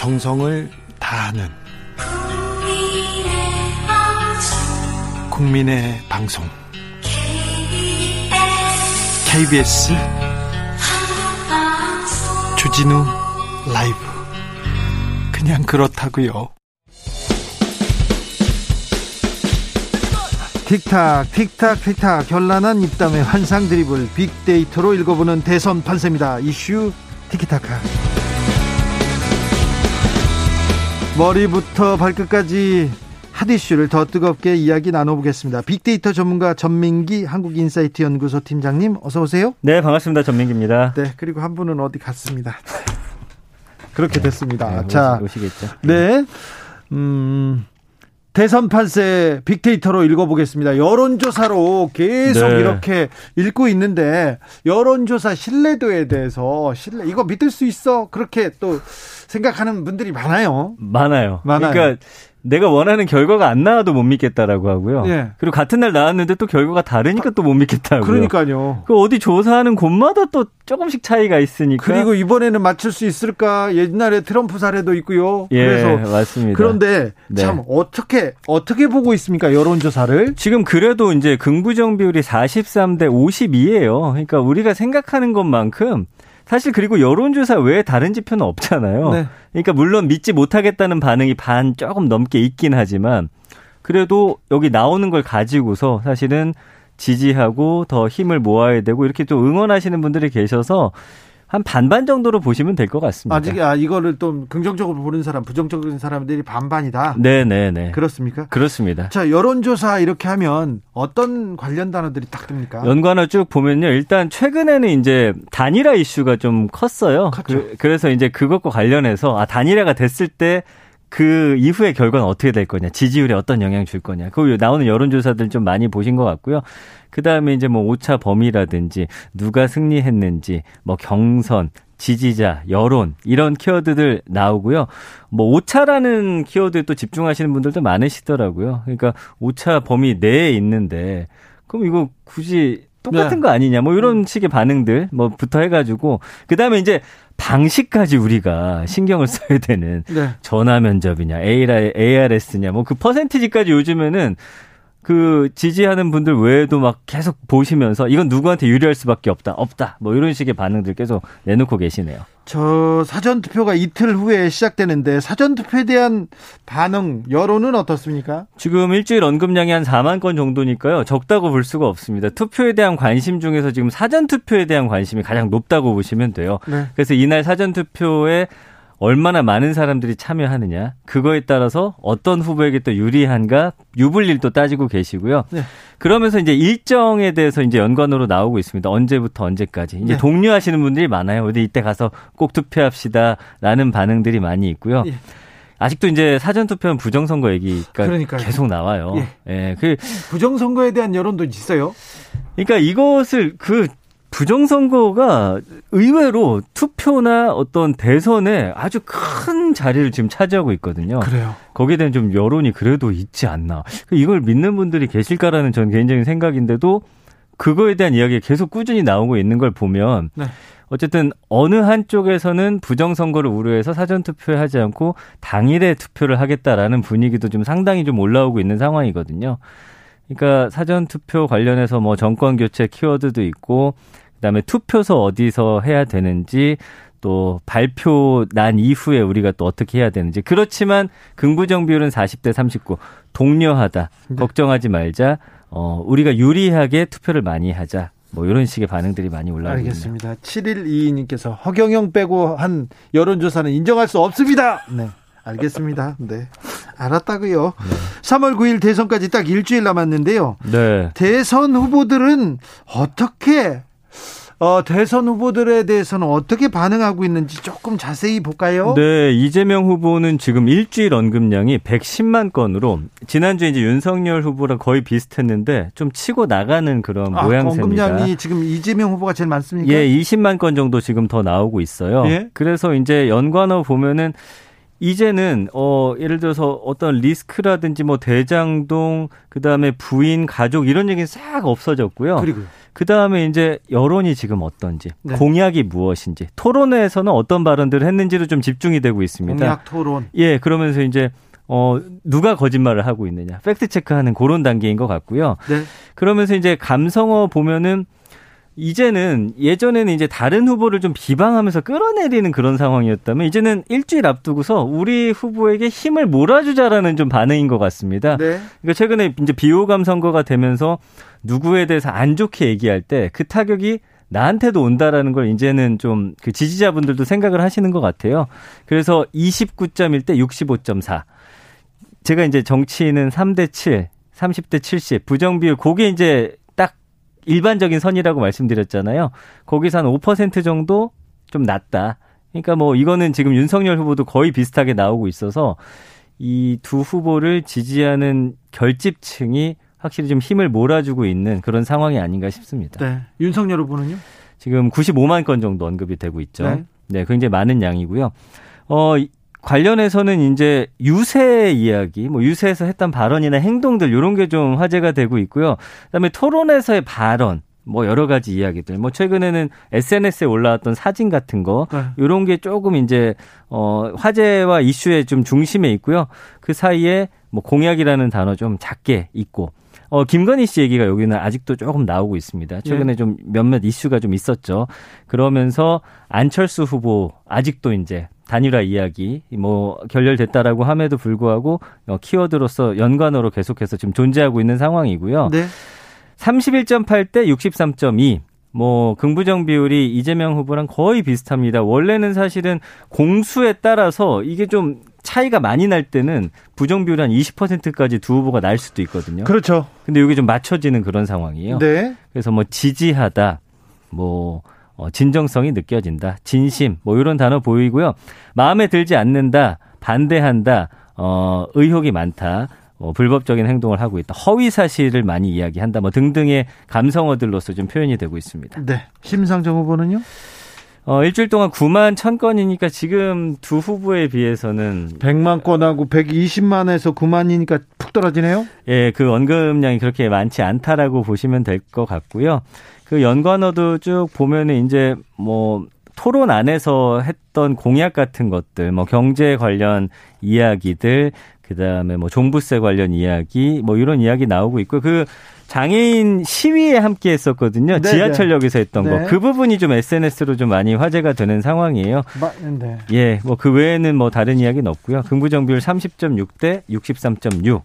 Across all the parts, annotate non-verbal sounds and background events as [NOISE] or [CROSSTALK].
정성을 다하는 국민의 방송 KBS 주진우 라이브 그냥 그렇다고요. 틱탁 틱탁 틱탁 결란한 입담의 환상 드리블 빅데이터로 읽어보는 대선 판세입니다. 이슈 티키타카 머리부터 발끝까지 핫 이슈를 더 뜨겁게 이야기 나눠보겠습니다. 빅데이터 전문가 전민기 한국인사이트 연구소 팀장님 어서 오세요. 네 반갑습니다. 전민기입니다. 네 그리고 한 분은 어디 갔습니다. [LAUGHS] 그렇게 됐습니다. 네, 자 오시겠죠. 네. 음, 대선 판세 빅데이터로 읽어보겠습니다. 여론조사로 계속 네. 이렇게 읽고 있는데 여론조사 신뢰도에 대해서 신뢰 이거 믿을 수 있어 그렇게 또 생각하는 분들이 많아요. 많아요. 많아요. 그러니까 내가 원하는 결과가 안 나와도 못 믿겠다라고 하고요. 예. 그리고 같은 날 나왔는데 또 결과가 다르니까 또 못 믿겠다고요. 그러니까요. 그 어디 조사하는 곳마다 또 조금씩 차이가 있으니까. 그리고 이번에는 맞출 수 있을까? 옛날에 트럼프 사례도 있고요. 예, 그래서 맞습니다. 그런데 네. 참 어떻게 어떻게 보고 있습니까? 여론조사를? 지금 그래도 이제 긍부정 비율이 43대 52예요. 그러니까 우리가 생각하는 것만큼 사실 그리고 여론조사 외에 다른 지표는 없잖아요. 네. 그러니까 물론 믿지 못하겠다는 반응이 반 조금 넘게 있긴 하지만 그래도 여기 나오는 걸 가지고서 사실은 지지하고 더 힘을 모아야 되고 이렇게 또 응원하시는 분들이 계셔서 한 반반 정도로 보시면 될 것 같습니다. 아직 아 이거를 좀 긍정적으로 보는 사람, 부정적인 사람들이 반반이다. 네 네 네. 그렇습니까? 그렇습니다. 자, 여론조사 이렇게 하면 어떤 관련 단어들이 딱 뜹니까? 연관을 쭉 보면요. 일단 최근에는 이제 단일화 이슈가 좀 컸어요. 컸죠. 그, 래서 이제 그것과 관련해서 아 단일화가 됐을 때 그 이후의 결과는 어떻게 될 거냐, 지지율에 어떤 영향을 줄 거냐. 그 나오는 여론조사들 좀 많이 보신 것 같고요. 그 다음에 이제 뭐 오차 범위라든지 누가 승리했는지, 뭐 경선, 지지자, 여론 이런 키워드들 나오고요. 뭐 오차라는 키워드에 또 집중하시는 분들도 많으시더라고요. 그러니까 오차 범위 내에 있는데 그럼 이거 굳이 똑같은 네. 거 아니냐 뭐 이런 식의 반응들 뭐부터 해가지고 그 다음에 이제 방식까지 우리가 신경을 써야 되는 네. 전화 면접이냐 ARS냐 뭐 그 퍼센티지까지 요즘에는 그 지지하는 분들 외에도 막 계속 보시면서 이건 누구한테 유리할 수밖에 없다 없다 뭐 이런 식의 반응들 계속 내놓고 계시네요. 저 사전 투표가 이틀 후에 시작되는데 사전 투표에 대한 반응, 여론은 어떻습니까? 지금 일주일 언급량이 한 4만 건 정도니까요. 적다고 볼 수가 없습니다. 투표에 대한 관심 중에서 지금 사전 투표에 대한 관심이 가장 높다고 보시면 돼요. 네. 그래서 이날 사전 투표에 얼마나 많은 사람들이 참여하느냐 그거에 따라서 어떤 후보에게 또 유리한가 유불리를 또 따지고 계시고요. 네. 그러면서 이제 일정에 대해서 이제 연관으로 나오고 있습니다. 언제부터 언제까지 이제 네. 독려하시는 분들이 많아요. 어디 이때 가서 꼭 투표합시다라는 반응들이 많이 있고요. 예. 아직도 이제 사전 투표는 부정선거 얘기가 그러니까요. 계속 나와요. 예. 그 부정선거에 대한 여론도 있어요. 그러니까 이것을 그 부정선거가 의외로 투표나 어떤 대선에 아주 큰 자리를 지금 차지하고 있거든요. 그래요. 거기에 대한 좀 여론이 그래도 있지 않나. 이걸 믿는 분들이 계실까라는 전 개인적인 생각인데도 그거에 대한 이야기가 계속 꾸준히 나오고 있는 걸 보면 네. 어쨌든 어느 한쪽에서는 부정선거를 우려해서 사전투표에 하지 않고 당일에 투표를 하겠다라는 분위기도 좀 상당히 좀 올라오고 있는 상황이거든요. 그러니까 사전 투표 관련해서 뭐 정권 교체 키워드도 있고 그다음에 투표소 어디서 해야 되는지 또 발표 난 이후에 우리가 또 어떻게 해야 되는지 그렇지만 긍부정 비율은 40대 39 독려하다 네. 걱정하지 말자 어 우리가 유리하게 투표를 많이 하자 뭐 이런 식의 반응들이 많이 올라오고. 알겠습니다. 7122님께서 허경영 빼고 한 여론조사는 인정할 수 없습니다. 네. 알겠습니다. 네. 알았다고요. 3월 9일 대선까지 딱 일주일 남았는데요. 네. 대선 후보들은 어떻게 어, 대선 후보들에 대해서는 어떻게 반응하고 있는지 조금 자세히 볼까요? 네, 이재명 후보는 지금 일주일 언급량이 110만 건으로 지난주에 이제 윤석열 후보랑 거의 비슷했는데 좀 치고 나가는 그런 아, 모양새입니다. 언급량이 지금 이재명 후보가 제일 많습니까? 예, 20만 건 정도 지금 더 나오고 있어요. 예? 그래서 이제 연관어 보면은 이제는 어 예를 들어서 어떤 리스크라든지 뭐 대장동 그다음에 부인 가족 이런 얘기는 싹 없어졌고요. 그리고 그다음에 이제 여론이 지금 어떤지 네. 공약이 무엇인지 토론회에서는 어떤 발언들을 했는지로 좀 집중이 되고 있습니다. 공약 토론. 예, 그러면서 이제 어 누가 거짓말을 하고 있느냐 팩트 체크하는 그런 단계인 것 같고요. 네. 그러면서 이제 감성어 보면은 이제는 예전에는 이제 다른 후보를 좀 비방하면서 끌어내리는 그런 상황이었다면 이제는 일주일 앞두고서 우리 후보에게 힘을 몰아주자라는 좀 반응인 것 같습니다. 네. 그러니까 최근에 이제 비호감 선거가 되면서 누구에 대해서 안 좋게 얘기할 때 그 타격이 나한테도 온다라는 걸 이제는 좀 그 지지자분들도 생각을 하시는 것 같아요. 그래서 29.1 대 65.4. 제가 이제 정치인은 3대 7, 30대 70, 부정비율, 그게 이제 딱 일반적인 선이라고 말씀드렸잖아요. 거기서 한 5% 정도 좀 낮다. 그러니까 뭐 이거는 지금 윤석열 후보도 거의 비슷하게 나오고 있어서 이 두 후보를 지지하는 결집층이 확실히 좀 힘을 몰아주고 있는 그런 상황이 아닌가 싶습니다. 네. 윤석열 후보는요? 지금 95만 건 정도 언급이 되고 있죠. 네. 네, 굉장히 많은 양이고요. 어, 이- 관련해서는 이제 유세 이야기, 뭐 유세에서 했던 발언이나 행동들 이런 게 좀 화제가 되고 있고요. 그다음에 토론에서의 발언, 뭐 여러 가지 이야기들. 뭐 최근에는 SNS에 올라왔던 사진 같은 거 네. 이런 게 조금 이제 어 화제와 이슈의 좀 중심에 있고요. 그 사이에 뭐 공약이라는 단어 좀 작게 있고 어 김건희 씨 얘기가 여기는 아직도 조금 나오고 있습니다. 최근에 좀 몇몇 이슈가 좀 있었죠. 그러면서 안철수 후보 아직도 이제 단일화 이야기 뭐 결렬됐다라고 함에도 불구하고 어, 키워드로서 연관어로 계속해서 지금 존재하고 있는 상황이고요. 네. 31.8 대 63.2. 뭐 긍부정 비율이 이재명 후보랑 거의 비슷합니다. 원래는 사실은 공수에 따라서 이게 좀 차이가 많이 날 때는 부정 비율이 한 20%까지 두 후보가 날 수도 있거든요. 그렇죠. 근데 이게 좀 맞춰지는 그런 상황이에요. 네. 그래서 뭐 지지하다, 뭐 어, 진정성이 느껴진다, 진심, 뭐 이런 단어 보이고요. 마음에 들지 않는다, 반대한다, 어, 의혹이 많다. 어, 불법적인 행동을 하고 있다. 허위 사실을 많이 이야기한다. 뭐 등등의 감성어들로서 좀 표현이 되고 있습니다. 네. 심상정 후보는요? 어, 일주일 동안 9만 1천 건이니까 지금 두 후보에 비해서는 100만 건하고 120만에서 9만이니까 푹 떨어지네요. 예, 그 언급량이 그렇게 많지 않다라고 보시면 될 것 같고요. 그 연관어도 쭉 보면은 이제 뭐 토론 안에서 했던 공약 같은 것들, 뭐 경제 관련 이야기들, 그 다음에 뭐 종부세 관련 이야기, 뭐 이런 이야기 나오고 있고, 그 장애인 시위에 함께 했었거든요. 네, 지하철역에서 했던 네. 거. 그 부분이 좀 SNS로 좀 많이 화제가 되는 상황이에요. 맞는데. 예, 뭐 그 외에는 뭐 다른 이야기는 없고요. 긍부정 비율 30.6 대 63.6.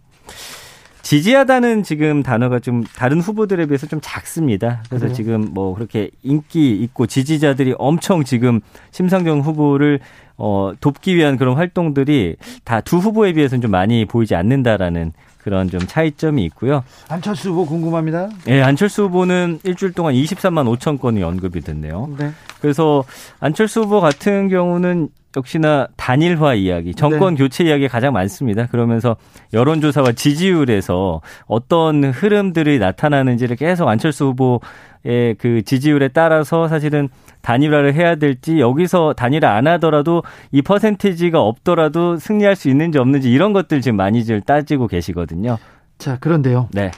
지지하다는 지금 단어가 좀 다른 후보들에 비해서 좀 작습니다. 그래서 그래요? 지금 뭐 그렇게 인기 있고 지지자들이 엄청 지금 심상정 후보를 어 돕기 위한 그런 활동들이 다 두 후보에 비해서는 좀 많이 보이지 않는다라는 그런 좀 차이점이 있고요. 안철수 후보 궁금합니다. 예, 안철수 후보는 일주일 동안 23만 5천 건이 언급이 됐네요. 네. 그래서 안철수 후보 같은 경우는 역시나 단일화 이야기, 정권 네. 교체 이야기가 가장 많습니다. 그러면서 여론조사와 지지율에서 어떤 흐름들이 나타나는지를 계속 안철수 후보의 그 지지율에 따라서 사실은 단일화를 해야 될지 여기서 단일화 안 하더라도 이 퍼센티지가 없더라도 승리할 수 있는지 없는지 이런 것들 지금 많이들 따지고 계시거든요. 자, 그런데요. 네.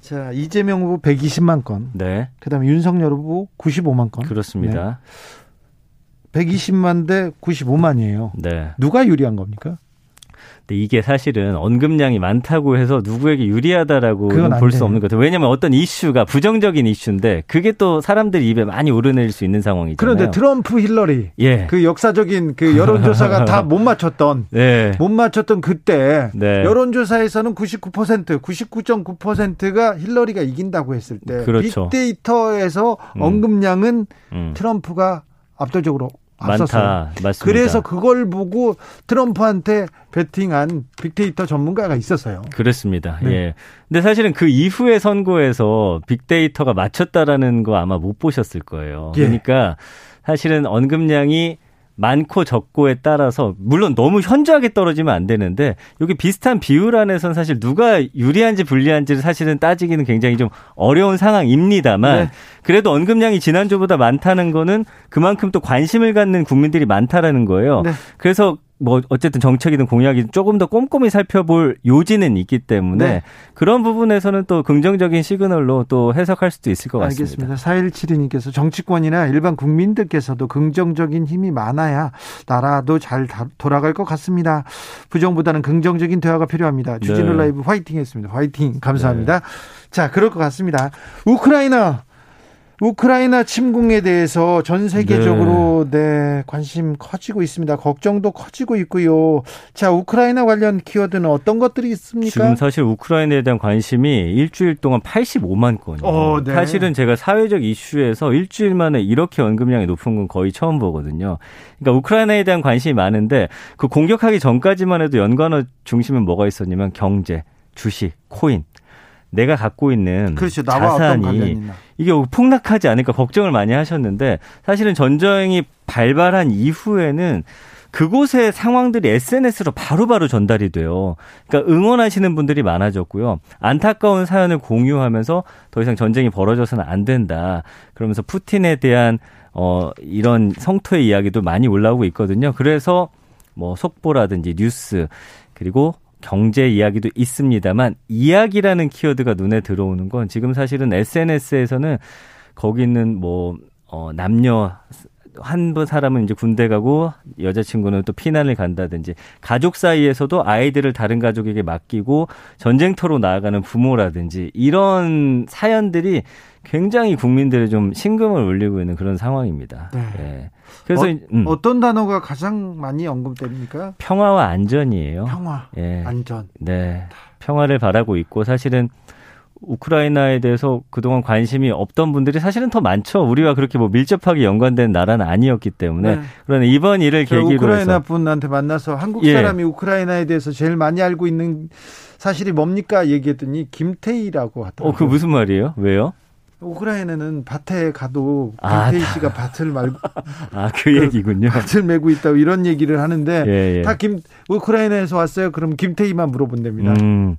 자, 이재명 후보 120만 건. 네. 그다음에 윤석열 후보 95만 건. 그렇습니다. 120만 대 95만이에요. 네. 누가 유리한 겁니까? 근데 이게 사실은 언급량이 많다고 해서 누구에게 유리하다라고 볼 수. 없는 것 같아요. 왜냐하면 어떤 이슈가 부정적인 이슈인데 그게 또 사람들 입에 많이 오르내릴 수 있는 상황이잖아요. 그런데 트럼프 힐러리 예. 그 역사적인 그 여론조사가 다 못 [LAUGHS] 맞췄던 네. 못 맞췄던 그때 네. 여론조사에서는 99% 99.9%가 힐러리가 이긴다고 했을 때 그렇죠. 빅데이터에서 음. 언급량은 음. 트럼프가 압도적으로 많다. 맞습니다. 그래서 그걸 보고 트럼프한테 베팅한 빅데이터 전문가가 있었어요. 그렇습니다. 네. 예. 근데 사실은 그 이후의 선거에서 빅데이터가 맞췄다라는 거 아마 못 보셨을 거예요. 예. 그러니까 사실은 언급량이 많고 적고에 따라서 물론 너무 현저하게 떨어지면 안 되는데 여기 비슷한 비율 안에서는 사실 누가 유리한지 불리한지를 사실은 따지기는 굉장히 좀 어려운 상황입니다만 네. 그래도 언급량이 지난주보다 많다는 거는 그만큼 또 관심을 갖는 국민들이 많다라는 거예요. 네. 그래서 뭐 어쨌든 정책이든 공약이든 조금 더 꼼꼼히 살펴볼 요지는 있기 때문에 네. 그런 부분에서는 또 긍정적인 시그널로 또 해석할 수도 있을 것 같습니다. 알겠습니다. 4172님께서 정치권이나 일반 국민들께서도 긍정적인 힘이 많아야 나라도 잘 돌아갈 것 같습니다. 부정보다는 긍정적인 대화가 필요합니다. 주진우 네. 라이브 화이팅 했습니다. 화이팅 감사합니다. 네. 자, 그럴 것 같습니다. 우크라이나 우크라이나 침공에 대해서 전 세계적으로 네. 네. 관심 커지고 있습니다. 걱정도 커지고 있고요. 자, 우크라이나 관련 키워드는 어떤 것들이 있습니까? 지금 사실 우크라이나에 대한 관심이 일주일 동안 85만 건이에요. 어, 네. 사실은 제가 사회적 이슈에서 일주일 만에 이렇게 언급량이 높은 건 거의 처음 보거든요. 그러니까 우크라이나에 대한 관심이 많은데 그 공격하기 전까지만 해도 연관어 중심은 뭐가 있었냐면 경제, 주식, 코인 내가 갖고 있는 그렇죠. 자산이 이게 폭락하지 않을까 걱정을 많이 하셨는데 사실은 전쟁이 발발한 이후에는 그곳의 상황들이 SNS로 바로바로 바로 전달이 돼요. 그러니까 응원하시는 분들이 많아졌고요. 안타까운 사연을 공유하면서 더 이상 전쟁이 벌어져서는 안 된다. 그러면서 푸틴에 대한 어 이런 성토의 이야기도 많이 올라오고 있거든요. 그래서 뭐 속보라든지 뉴스 그리고 경제 이야기도 있습니다만 이야기라는 키워드가 눈에 들어오는 건 지금 사실은 SNS에서는 거기 있는 뭐 어, 남녀 한 사람은 이제 군대 가고 여자친구는 또 피난을 간다든지 가족 사이에서도 아이들을 다른 가족에게 맡기고 전쟁터로 나아가는 부모라든지 이런 사연들이 굉장히 국민들의 좀 심금을 울리고 있는 그런 상황입니다. 네. 예. 그래서 어, 떤 단어가 가장 많이 언급됩니까? 평화와 안전이에요. 평화, 예. 안전. 네, 평화를 바라고 있고 사실은 우크라이나에 대해서 그동안 관심이 없던 분들이 사실은 더 많죠. 우리와 그렇게 뭐 밀접하게 연관된 나라는 아니었기 때문에. 네. 그러나 이번 일을 계기로 우크라이나 분한테 만나서 한국 예. 사람이 예. 우크라이나에 대해서 제일 많이 알고 있는 사실이 뭡니까 얘기했더니 김태희라고 하더라고요. 어, 그 무슨 말이에요? 왜요? 우크라이나는 밭에 가도 아, 김태희 씨가 밭을 말고 [LAUGHS] 아그 그 얘기군요. 밭을 메고 있다고 이런 얘기를 하는데 예, 예. 다김 우크라이나에서 왔어요. 그럼 김태희만 물어본답니다. 음.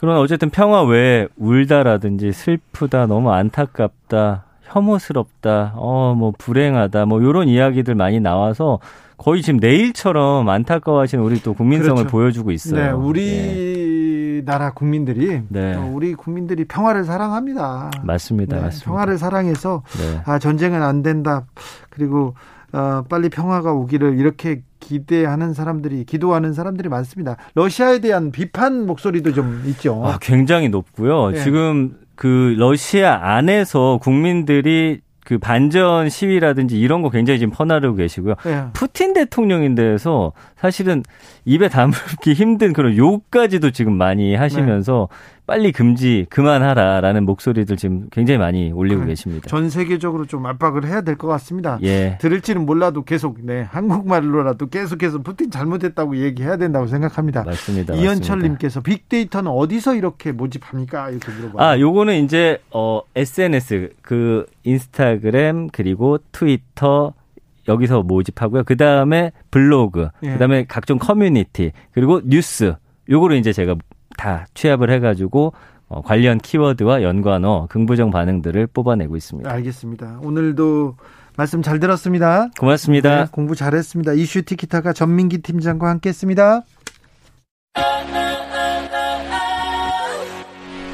그런 어쨌든 평화 외에 울다라든지 슬프다, 너무 안타깝다, 혐오스럽다, 어 뭐 불행하다, 뭐 이런 이야기들 많이 나와서 거의 지금 내일처럼 안타까워하시는 우리 또 국민성을 그렇죠. 보여주고 있어요. 네, 우리나라 예. 국민들이 네. 우리 국민들이 평화를 사랑합니다. 맞습니다, 네, 맞습니다. 평화를 사랑해서 네. 아 전쟁은 안 된다. 그리고 어, 빨리 평화가 오기를 이렇게 기대하는 사람들이 기도하는 사람들이 많습니다. 러시아에 대한 비판 목소리도 좀 있죠. 아, 굉장히 높고요. 네. 지금 그 러시아 안에서 국민들이 그 반전 시위라든지 이런 거 굉장히 지금 퍼나르고 계시고요. 네. 푸틴 대통령인데서 사실은 입에 담기 [LAUGHS] 힘든 그런 욕까지도 지금 많이 하시면서 네. 빨리 금지 그만하라라는 목소리들 지금 굉장히 많이 올리고 네. 계십니다. 전 세계적으로 좀 압박을 해야 될 것 같습니다. 예. 들을지는 몰라도 계속 네 한국말로라도 계속해서 푸틴 잘못했다고 얘기해야 된다고 생각합니다. 맞습니다. 이현철님께서 빅데이터는 어디서 이렇게 모집합니까? 이렇게 물어봐요. 아, 요거는 이제 어 SNS 그 인스타그램 그리고 트위터 여기서 모집하고요. 그 다음에 블로그, 예. 그 다음에 각종 커뮤니티, 그리고 뉴스. 요거를 이제 제가 다 취합을 해가지고 어, 관련 키워드와 연관어, 긍부정 반응들을 뽑아내고 있습니다. 알겠습니다. 오늘도 말씀 잘 들었습니다. 고맙습니다. 네, 공부 잘했습니다. 이슈 티키타가 전민기 팀장과 함께했습니다.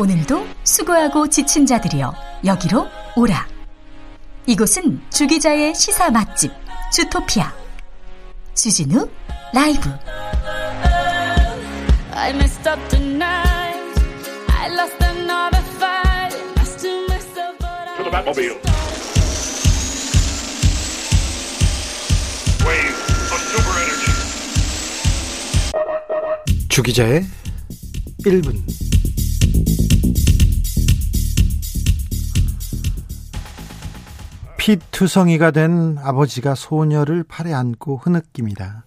오늘도 수고하고 지친 자들이여 여기로 오라. 이곳은 주기자의 시사 맛집 주토피아 주진우 라이브. I messed up tonight. I lost another fight. I still myself, but I. To the Batmobile. Wave of super energy. 주기자의 1분. 피투성이가 된 아버지가 소녀를 팔에 안고 흐느낍니다.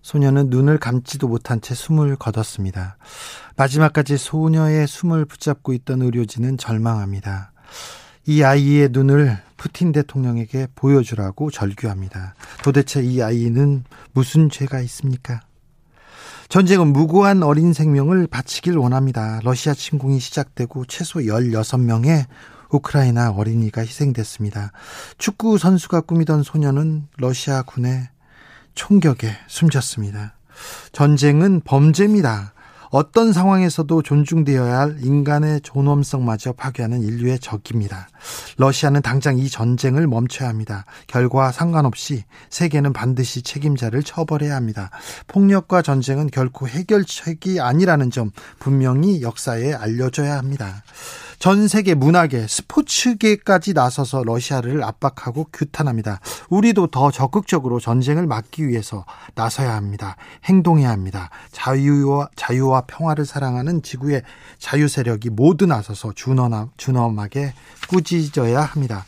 소녀는 눈을 감지도 못한 채 숨을 거뒀습니다. 마지막까지 소녀의 숨을 붙잡고 있던 의료진은 절망합니다. 이 아이의 눈을 푸틴 대통령에게 보여주라고 절규합니다. 도대체 이 아이는 무슨 죄가 있습니까? 전쟁은 무고한 어린 생명을 바치길 원합니다. 러시아 침공이 시작되고 최소 16명의 우크라이나 어린이가 희생됐습니다. 축구 선수가 꾸미던 소녀는 러시아 군의 총격에 숨졌습니다. 전쟁은 범죄입니다. 어떤 상황에서도 존중되어야 할 인간의 존엄성마저 파괴하는 인류의 적입니다. 러시아는 당장 이 전쟁을 멈춰야 합니다. 결과와 상관없이 세계는 반드시 책임자를 처벌해야 합니다. 폭력과 전쟁은 결코 해결책이 아니라는 점 분명히 역사에 알려줘야 합니다. 전 세계 문화계, 스포츠계까지 나서서 러시아를 압박하고 규탄합니다. 우리도 더 적극적으로 전쟁을 막기 위해서 나서야 합니다. 행동해야 합니다. 자유와 자유와 평화를 사랑하는 지구의 자유 세력이 모두 나서서 준엄, 준엄하게 꾸짖어야 합니다.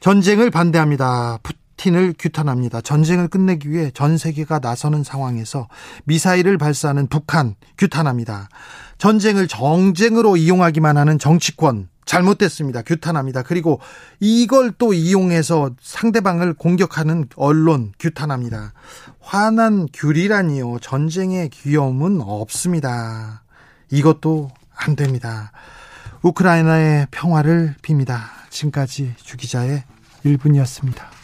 전쟁을 반대합니다. 푸틴을 규탄합니다. 전쟁을 끝내기 위해 전 세계가 나서는 상황에서 미사일을 발사하는 북한 규탄합니다. 전쟁을 정쟁으로 이용하기만 하는 정치권 잘못됐습니다. 규탄합니다. 그리고 이걸 또 이용해서 상대방을 공격하는 언론 규탄합니다. 화난 귤이라니요. 전쟁의 귀여움은 없습니다. 이것도 안 됩니다. 우크라이나의 평화를 빕니다. 지금까지 주기자의 1분이었습니다.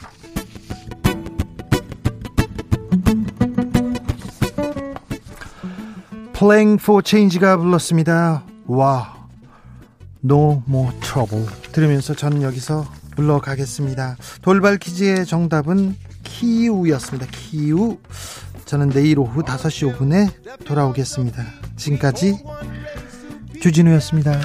Playing for Change가 불렀습니다. 와, No More Trouble 들으면서 저는 여기서 물러가겠습니다. 돌발 퀴즈의 정답은 키우였습니다. 키우. 저는 내일 오후 5시 5분에 돌아오겠습니다. 지금까지 주진우였습니다.